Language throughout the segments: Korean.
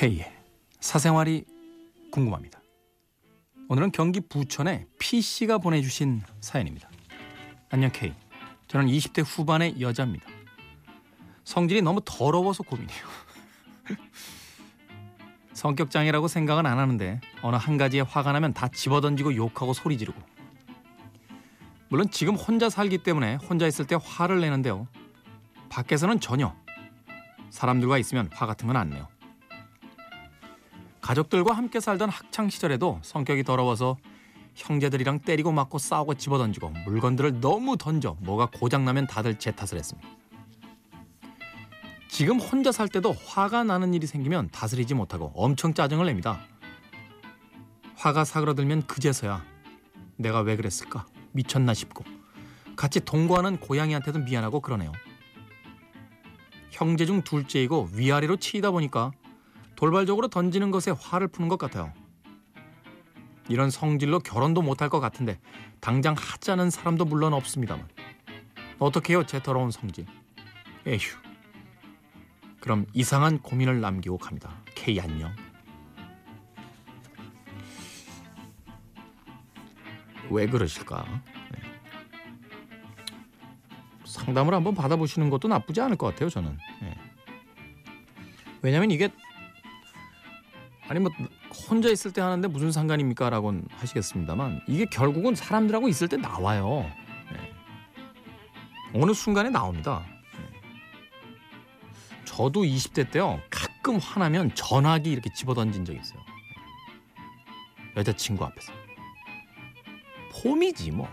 K의 사생활이 궁금합니다. 오늘은 경기 부천의 P씨가 보내주신 사연입니다. 안녕 K. 저는 20대 후반의 여자입니다. 성질이 너무 더러워서 고민이에요. 성격장애라고 생각은 안 하는데 어느 한 가지에 화가 나면 다 집어던지고 욕하고 소리 지르고 물론 지금 혼자 살기 때문에 혼자 있을 때 화를 내는데요. 밖에서는 전혀 사람들과 있으면 화 같은 건 안 내요. 가족들과 함께 살던 학창 시절에도 성격이 더러워서 형제들이랑 때리고 맞고 싸우고 집어던지고 물건들을 너무 던져 뭐가 고장나면 다들 제 탓을 했습니다. 지금 혼자 살 때도 화가 나는 일이 생기면 다스리지 못하고 엄청 짜증을 냅니다. 화가 사그러들면 그제서야 내가 왜 그랬을까 미쳤나 싶고 같이 동거하는 고양이한테도 미안하고 그러네요. 형제 중 둘째이고 위아래로 치이다 보니까 돌발적으로 던지는 것에 화를 푸는 것 같아요. 이런 성질로 결혼도 못할 것 같은데 당장 하자는 사람도 물론 없습니다만. 어떻게 해요 제 더러운 성질. 에휴. 그럼 이상한 고민을 남기고 갑니다. K 안녕. 왜 그러실까? 네. 상담을 한번 받아보시는 것도 나쁘지 않을 것 같아요 저는. 네. 왜냐하면 이게 아니 뭐 혼자 있을 때 하는데 무슨 상관입니까 라고 하시겠습니다만 이게 결국은 사람들하고 있을 때 나와요. 네. 어느 순간에 나옵니다. 네. 저도 20대 때요 가끔 화나면 전화기 이렇게 집어던진 적이 있어요. 네. 여자친구 앞에서 폼이지 뭐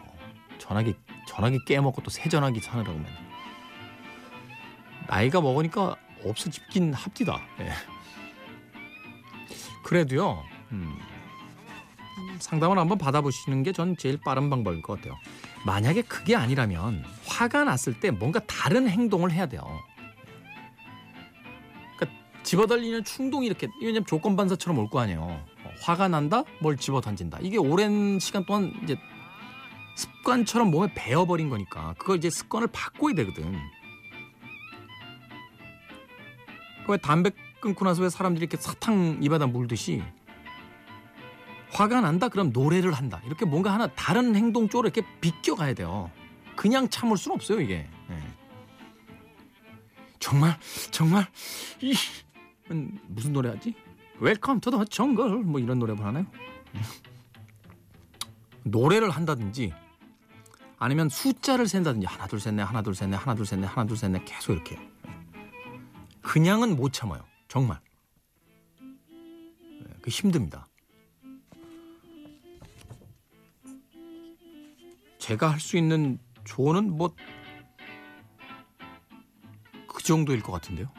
전화기 전화기 깨먹고 또 새 전화기 사느라고 맨 나이가 먹으니까 없어집긴 합디다. 네. 그래도요. 음, 상담을 한번 받아보시는 게 전 제일 빠른 방법일 것 같아요. 만약에 그게 아니라면 화가 났을 때 뭔가 다른 행동을 해야 돼요. 그러니까 집어던리는 충동이 이렇게 왜냐면 조건 반사처럼 올 거 아니에요. 화가 난다, 뭘 집어 던진다. 이게 오랜 시간 동안 이제 습관처럼 몸에 배어버린 거니까 그걸 이제 습관을 바꿔야 되거든. 왜 담배 끊고 나서 왜 사람들이 이렇게 사탕 입에다 물듯이 화가 난다? 그럼 노래를 한다. 이렇게 뭔가 하나 다른 행동 쪽으로 이렇게 비껴가야 돼요. 그냥 참을 수는 없어요 이게. 네. 정말 정말 이 무슨 노래 하지? Welcome to the Jungle 뭐 이런 노래 하나요? 노래를 한다든지 아니면 숫자를 센다든지 하나 둘 셋 넷 하나 둘 셋 넷 하나 둘 셋 넷 하나 둘 셋 넷 계속 이렇게. 그냥은 못 참아요 정말 네, 그 힘듭니다. 제가 할 수 있는 조언은 뭐 그 정도일 것 같은데요.